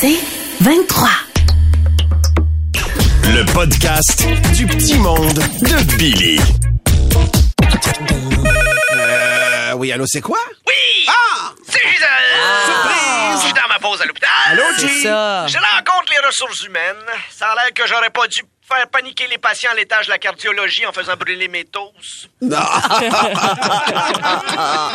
C'est 23. Le podcast du petit monde de Billy. Euh, oui, allô, c'est quoi? Oui! Ah! C'est Gisèle! Surprise! Je suis dans ma pause à l'hôpital. Allô, C'est G? ça. Je rencontre les ressources humaines. Ça a l'air que j'aurais pas dû faire paniquer les patients à l'étage de la cardiologie en faisant brûler mes toasts. Non.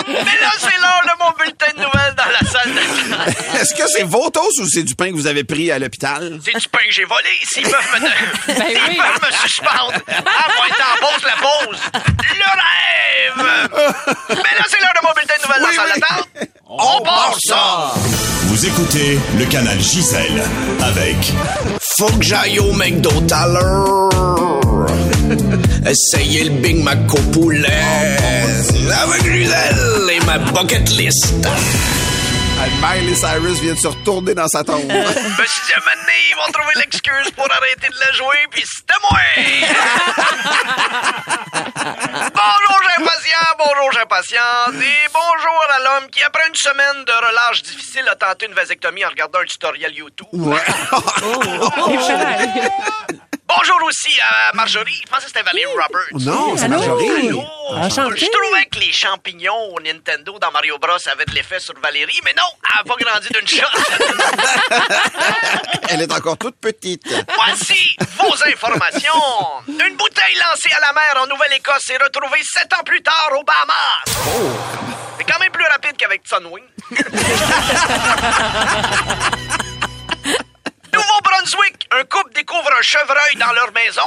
Mais là, c'est l'heure de mon bulletin de nouvelles dans la salle d'attente. Est-ce que c'est vos toasts ou c'est du pain que vous avez pris à l'hôpital? C'est du pain que j'ai volé. S'ils peuvent me, Ben S'ils oui. peuvent me suspendre. Ah, être en pause, la pause. Le rêve! Mais là, c'est l'heure de mon bulletin de nouvelles Oui, dans la salle oui. d'attente. On part ça! Vous écoutez le canal Gisèle avec Faut que j'aille au McDo tout à l'heure. Essayer le Big Mac au poulet. Avec Gisèle et ma bucket list. Miley Cyrus vient de se retourner dans sa tombe. Je me suis dit, à un moment donné, ils vont trouver l'excuse pour arrêter de la jouer, puis c'était moi! bonjour, j'ai bonjour, j'ai impatient, et bonjour à l'homme qui, après une semaine de relâche difficile, a tenté une vasectomie en regardant un tutoriel YouTube. Ouais. Bonjour aussi à Marjorie, je pensais que c'était Valérie Roberts. non, c'est? Marjorie. Allô? Je trouvais que les champignons au Nintendo dans Mario Bros avaient de l'effet sur Valérie, mais non, elle n'a pas grandi d'une shot. Elle est encore toute petite. Voici vos informations. Une bouteille lancée à la mer en Nouvelle-Écosse est retrouvée sept ans plus tard aux Bahamas. C'est quand même plus rapide qu'avec Sunwing. Nouveau-Brunswick, un couple découvre un chevreuil dans leur maison.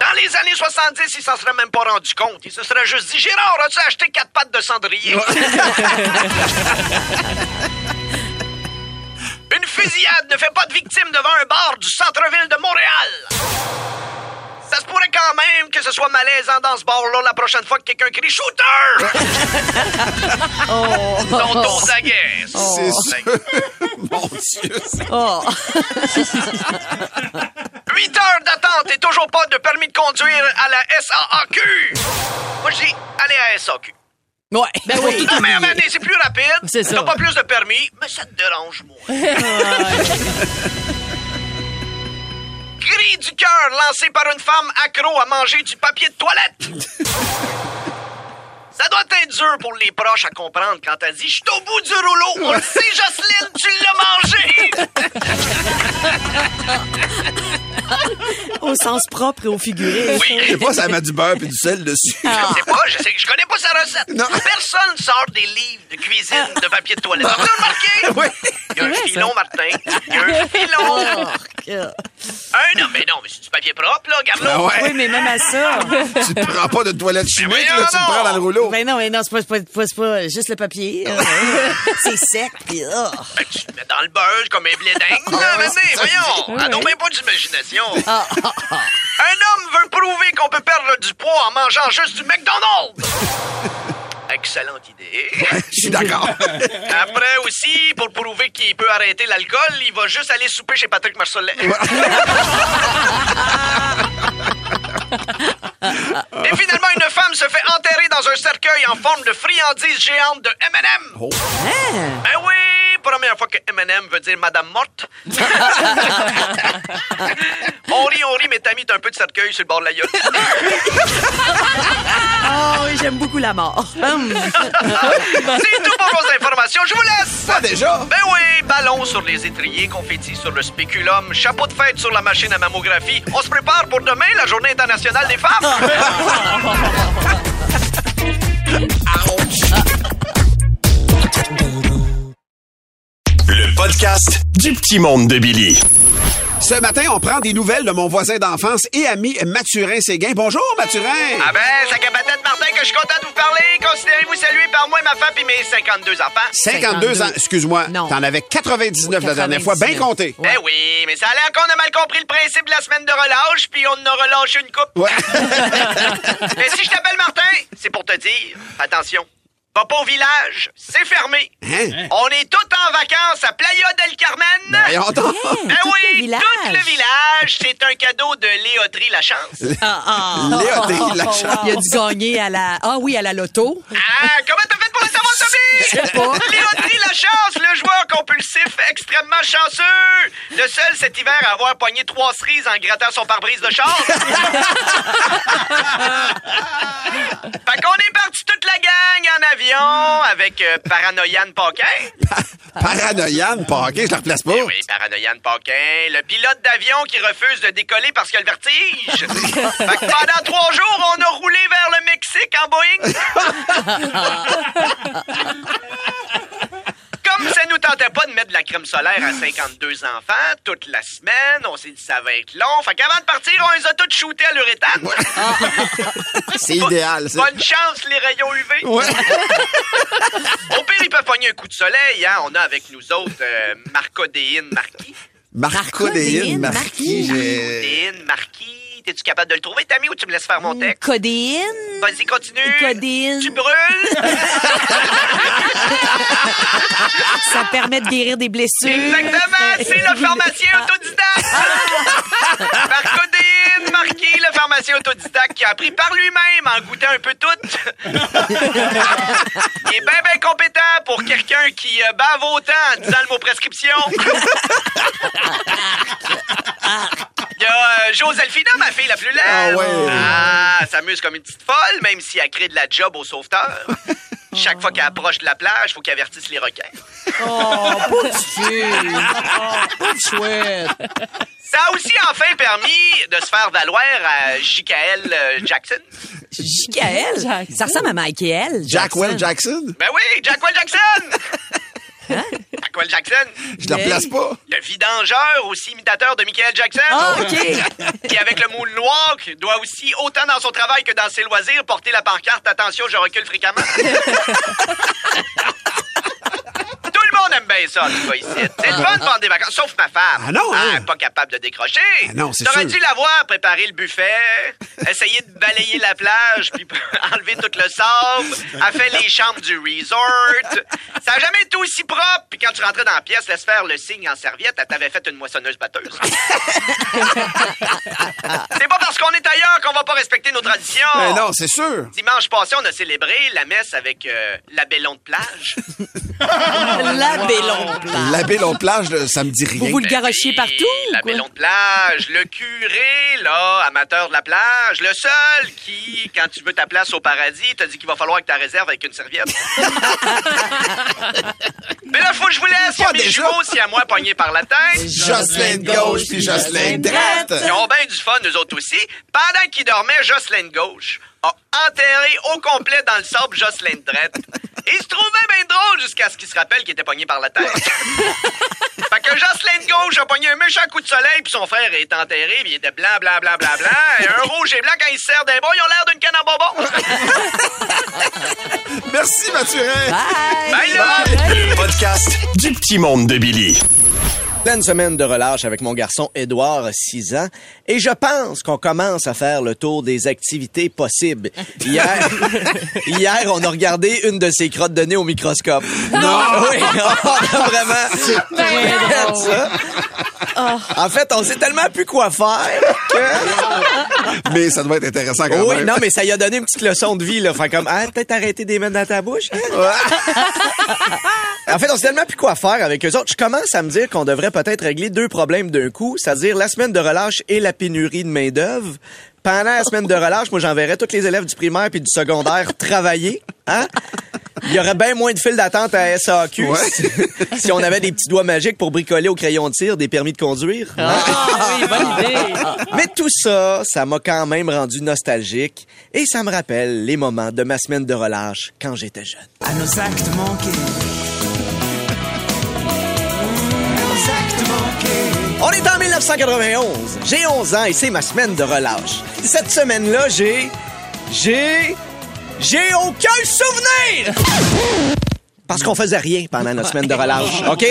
Dans les années 70, ils s'en seraient même pas rendu compte. Ils se seraient juste dit Gérard, as-tu acheté quatre pattes de cendrier? Une fusillade ne fait pas de victime devant un bar du centre-ville de Montréal. Ça se pourrait quand même que ce soit malaisant dans ce bar-là la prochaine fois que quelqu'un crie shooter! Oh. Dos à guess. C'est sûr. Mon Dieu. c'est- Oh. 8 heures d'attente et toujours pas de permis de conduire à la SAAQ. Moi, je dis, allez à la SAQ. Ouais. Ben oui. Non, mais, mais c'est plus rapide. C'est ça. T'as pas plus de permis, mais ça te dérange moins. Du cœur lancé par une femme accro à manger du papier de toilette. Ça doit être dur pour les proches à comprendre quand elle dit « Je suis au bout du rouleau. On le sait, Jocelyne, tu l'as mangé. Au sens propre et au figuré. Oui. Je sais pas, ça met du beurre et du sel dessus. Je sais pas, je, sais, je connais pas sa recette. Non. Personne sort des livres de cuisine de papier de toilette. Vous avez remarqué? Oui. Il y a un vrai, filon, ça. Martin. Il y a un filon. Oh, Un, non, mais non, mais c'est du papier propre, là, regarde là. Ah ouais. Oui, mais même à ça. Tu te prends pas de toilette chimique, voyons là, tu le prends dans le rouleau. Ben non, mais non, c'est pas, c'est pas, c'est pas, juste le papier. C'est sec, pis oh. Ben, tu te mets dans le beurre comme un blé d'Inde. Non, mais c'est ça. voyons. Ah, non, même pas d'imagination. Ah, Un homme veut prouver qu'on peut perdre du poids en mangeant juste du McDonald's. Excellente idée. Je suis d'accord. Après aussi, pour prouver qu'il peut arrêter l'alcool, il va juste aller souper chez Patrick Marcelet. Et finalement, une femme se fait enterrer dans un cercueil en forme de friandise géante de M&M. Oh. Ben oui, première fois que M&M veut dire Madame morte. on rit, on rit, mais t'as mis un peu de cercueil sur le bord de la gueule. J'aime beaucoup la mort. Hum. C'est tout pour vos informations. Je vous laisse. Pas déjà? Ben oui, ballon sur les étriers, confetti sur le spéculum, chapeau de fête sur la machine à mammographie. On se prépare pour demain, la journée internationale des femmes. le podcast du petit monde de Billy. Ce matin, on prend des nouvelles de mon voisin d'enfance et ami Mathurin Séguin. Bonjour, Mathurin! Ah ben, ça cabatate Martin que je suis content de vous parler. Considérez-vous salué par moi, ma femme et mes 52 enfants. 52 ans, excuse-moi. Non. T'en avais 99 la dernière fois, bien 99. compté. Ouais. Eh oui, mais ça a l'air qu'on a mal compris le principe de la semaine de relâche, puis on en a relâché une coupe. Ouais. Mais si je t'appelle Martin, c'est pour te dire, attention, va pas au village, c'est fermé. Hein? On est tous en vacances à Playa del Carmen. Voyons donc. Ben Tout le oui, village. tout le village, c'est un cadeau de Léotrie la chance. Ah, ah. Léotrie, la chance. Il a dû gagner à la. Ah oui, à la loto. Ah, comment t'as fait pour le savoir, Sophie? Je sais pas. Léotrie la chance, le joueur compulsif extrêmement chanceux! Le seul cet hiver à avoir pogné trois cerises en grattant son pare-brise de char. fait qu'on est parti toute la gang en avion avec euh, Paranoïane Paquin. Paranoïane, Paquin, je la replace pas. Eh oui, Paranoïane Paquin, le pilote d'avion qui refuse de décoller parce qu'il a le vertige. fait que pendant trois jours, on a roulé vers le Mexique en Boeing. Comme ça nous tentait pas de mettre de la crème solaire à 52 enfants toute la semaine, on s'est dit ça va être long. Fait qu'avant de partir, on les a tous shootés à l'uréthane. C'est idéal, ça. Bonne chance, les rayons UV. Ouais. Au pire, ils peuvent pogner un coup de soleil. Hein? On a avec nous autres euh, Marcodéine Marquis. Marcodéine, Marquis. Marcodéine Marquis. T'es-tu capable de le trouver, Tammy, ou tu me laisses faire mon texte? Codéine. Vas-y, continue. Codéine. Tu brûles. Ça permet de guérir des blessures. Exactement, c'est le pharmacien autodidacte. Marcodéine Marquis, le pharmacien autodidacte qui a appris par lui-même en goûtant un peu tout. Il est bien, bien compétent pour quelqu'un qui euh, bave autant en disant le mot prescription. A euh, Joséphina, ma fille la plus laide. Ah ouais. Ah, s'amuse comme une petite folle, même si elle crée de la job au sauveteur. Chaque fois qu'elle approche de la plage, faut qu'elle avertisse les requins. Oh, pauvre fille. Oh, pauvre chouette. Ça a aussi enfin permis de se faire valoir à Jikael euh, Jackson. Jikael. Ça ressemble à Michael. Jackwell Jackson? Ben oui, Jackwell Jackson! Jackwell Jackson, Je la replace pas. le vidangeur, aussi imitateur de Michael Jackson. Ah, OK. Qui, avec le moonwalk, doit aussi, autant dans son travail que dans ses loisirs, porter la pancarte « Attention, je recule fréquemment ». Tout le monde aime bien ça, en tout cas, ici. C'est le fun de prendre des vacances, sauf ma femme. Ah non, hein? elle est pas capable de décrocher. Ah non, c'est T'aurais sûr. dû la voir préparer le buffet, essayer de balayer la plage, puis enlever tout le sable. Elle fait les chambres du resort. Ça a jamais été aussi propre. Puis quand tu rentrais dans la pièce, laisse faire le signe en serviette, elle t'avait fait une moissonneuse batteuse. c'est pas parce qu'on est ailleurs qu'on va pas respecter nos traditions. Ben non, c'est sûr. Dimanche passé, on a célébré la messe avec euh, la bellon de plage. La bellon plage. La belle plage, ça me dit rien. Vous vous le garochiez Oui, partout? La quoi? bellon de plage, le curé, là, amateur de la plage, le seul qui, quand tu veux ta place au paradis, t'a dit qu'il va falloir que tu réserves avec une serviette. Mais là, faut que je vous laisse. Il y a Pas mes jumeaux, si à moi, pognés par la tête. Jocelyn de gauche puis Jocelyn de droite. Ils ont bien du fun, nous autres aussi. Pendant qu'ils dormaient, Jocelyn de gauche a enterré au complet dans le sable Jocelyn. Et il se trouvait bien drôle jusqu'à ce qu'il se rappelle qu'il était pogné par la tête. fait que Jocelyn de gauche a pogné un méchant coup de soleil, puis son frère est enterré, puis il était blanc, blanc, blanc, blanc, blanc. Et un rouge et blanc, quand il se sert d'un bon, ils ont l'air d'une canne à bonbons. Merci, Mathurin. Bye. Bye, là! Le podcast du petit monde de Billy. Pleine semaine de relâche avec mon garçon Édouard, 6 ans, et je pense qu'on commence à faire le tour des activités possibles. Hier, hier, on a regardé une de ses crottes de nez au microscope. Non! Oui, on a vraiment fait ça. En fait, on sait tellement plus quoi faire que... Mais ça doit être intéressant quand Oui, même. non, mais ça lui a donné une petite leçon de vie, là. Enfin, comme, ah, peut-être arrêter des mettre dans ta bouche. hein? En fait, on sait tellement plus quoi faire avec eux autres. Je commence à me dire qu'on devrait peut-être régler deux problèmes d'un coup, c'est-à-dire la semaine de relâche et la pénurie de main-d'œuvre. Pendant la semaine de relâche, moi, j'enverrais tous les élèves du primaire puis du secondaire travailler. Hein? Il y aurait bien moins de files d'attente à SAQ Ouais. si, si on avait des petits doigts magiques pour bricoler au crayon de tir des permis de conduire. Ah oui, bonne idée. Mais tout ça, ça m'a quand même rendu nostalgique et ça me rappelle les moments de ma semaine de relâche quand j'étais jeune. à nos actes manqués. Nos actes manqués. On est en 1991. J'ai 11 ans et c'est ma semaine de relâche. Cette semaine-là, j'ai... J'ai... J'ai aucun souvenir! Parce qu'on faisait rien pendant notre semaine de relâche, OK?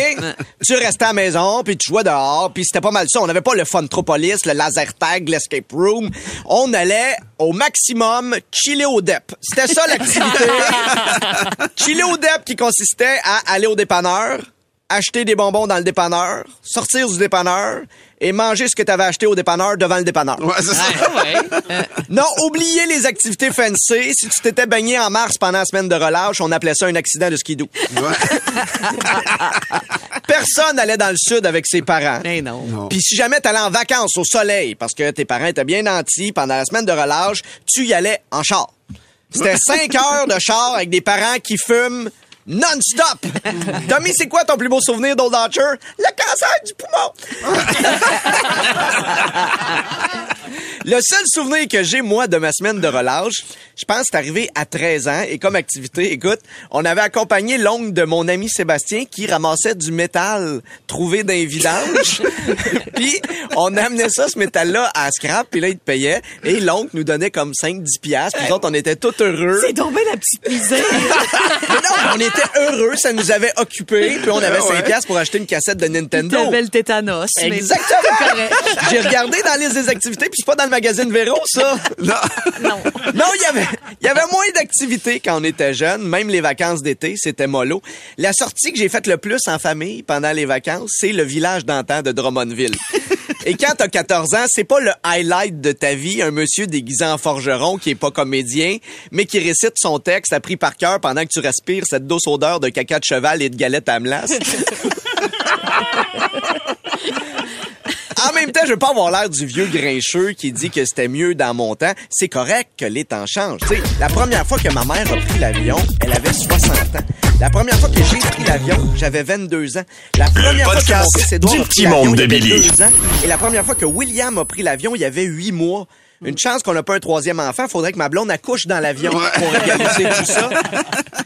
Tu restais à la maison, puis tu jouais dehors, puis c'était pas mal ça. On n'avait pas le Funtropolis, le laser tag, l'escape room. On allait au maximum chiller au DEP. C'était ça l'activité. chiller au DEP qui consistait à aller au dépanneur, acheter des bonbons dans le dépanneur, sortir du dépanneur et manger ce que tu avais acheté au dépanneur devant le dépanneur. Ouais, c'est ça. Non, oubliez les activités fancy. Si tu t'étais baigné en mars pendant la semaine de relâche, on appelait ça un accident de skidoo. Personne allait dans le sud avec ses parents. Ben non. Puis si jamais t'allais en vacances au soleil, parce que tes parents étaient bien nantis pendant la semaine de relâche, tu y allais en char. C'était cinq heures de char avec des parents qui fument non-stop. Tommy, c'est quoi ton plus beau souvenir d'Old Archer? Le cancer du poumon. Le seul souvenir que j'ai, moi, de ma semaine de relâche, je pense que c'est arrivé à 13 ans. Et comme activité, écoute, on avait accompagné l'oncle de mon ami Sébastien qui ramassait du métal trouvé dans les vidanges. puis on amenait ça, ce métal-là, à scrap. Puis là, il te payait. Et l'oncle nous donnait comme 5-10 piastres. Puis autres, on était tous heureux. C'est tombé la petite misère. Mais non, on était heureux. Ça nous avait occupés. Puis on avait 5 piastres pour acheter une cassette de Nintendo. T'avais le tétanos. Exactement. J'ai regardé dans des activités, puis c'est pas dans le magazine Véro, ça? Non. Non. Non, il y avait, il y avait moins d'activités quand on était jeune. Même les vacances d'été, c'était mollo. La sortie que j'ai faite le plus en famille pendant les vacances, c'est le village d'antan de Drummondville. Et quand t'as 14 ans, c'est pas le highlight de ta vie, un monsieur déguisé en forgeron qui est pas comédien, mais qui récite son texte appris par cœur pendant que tu respires cette douce odeur de caca de cheval et de galette à melasse. Temps, je veux pas avoir l'air du vieux grincheux qui dit que c'était mieux dans mon temps. C'est correct que les temps changent. Tu sais, la première fois que ma mère a pris l'avion, elle avait 60 ans. La première fois que j'ai pris l'avion, j'avais 22 ans. La première fois que mon fils Édouard du a pris l'avion, il avait ans. Et la première fois que William a pris l'avion, il y avait 8 mois. Une chance qu'on n'a pas un troisième enfant. Faudrait que ma blonde accouche dans l'avion pour réaliser tout ça.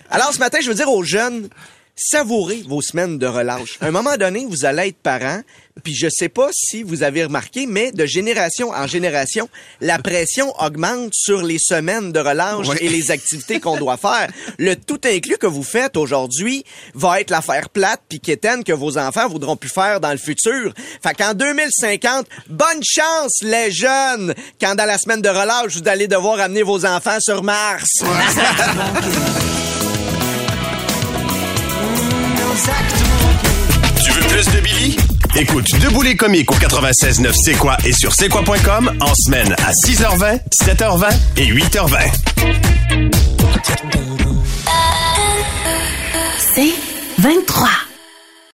Alors, ce matin, je veux dire aux jeunes, savourez vos semaines de relâche. À un moment donné, vous allez être parents, puis je sais pas si vous avez remarqué, mais de génération en génération, la pression augmente sur les semaines de relâche et les activités qu'on doit faire. Le tout inclus que vous faites aujourd'hui va être l'affaire plate puis quétaine que vos enfants voudront plus faire dans le futur. Fait qu'en 2050, bonne chance les jeunes quand dans la semaine de relâche, vous allez devoir amener vos enfants sur Mars. Tu veux plus de Billy? Écoute Debout les comiques au 96.9 C'est quoi et sur c'est quoi.com en semaine à 6h20, 7h20 et 8h20. C'est 23.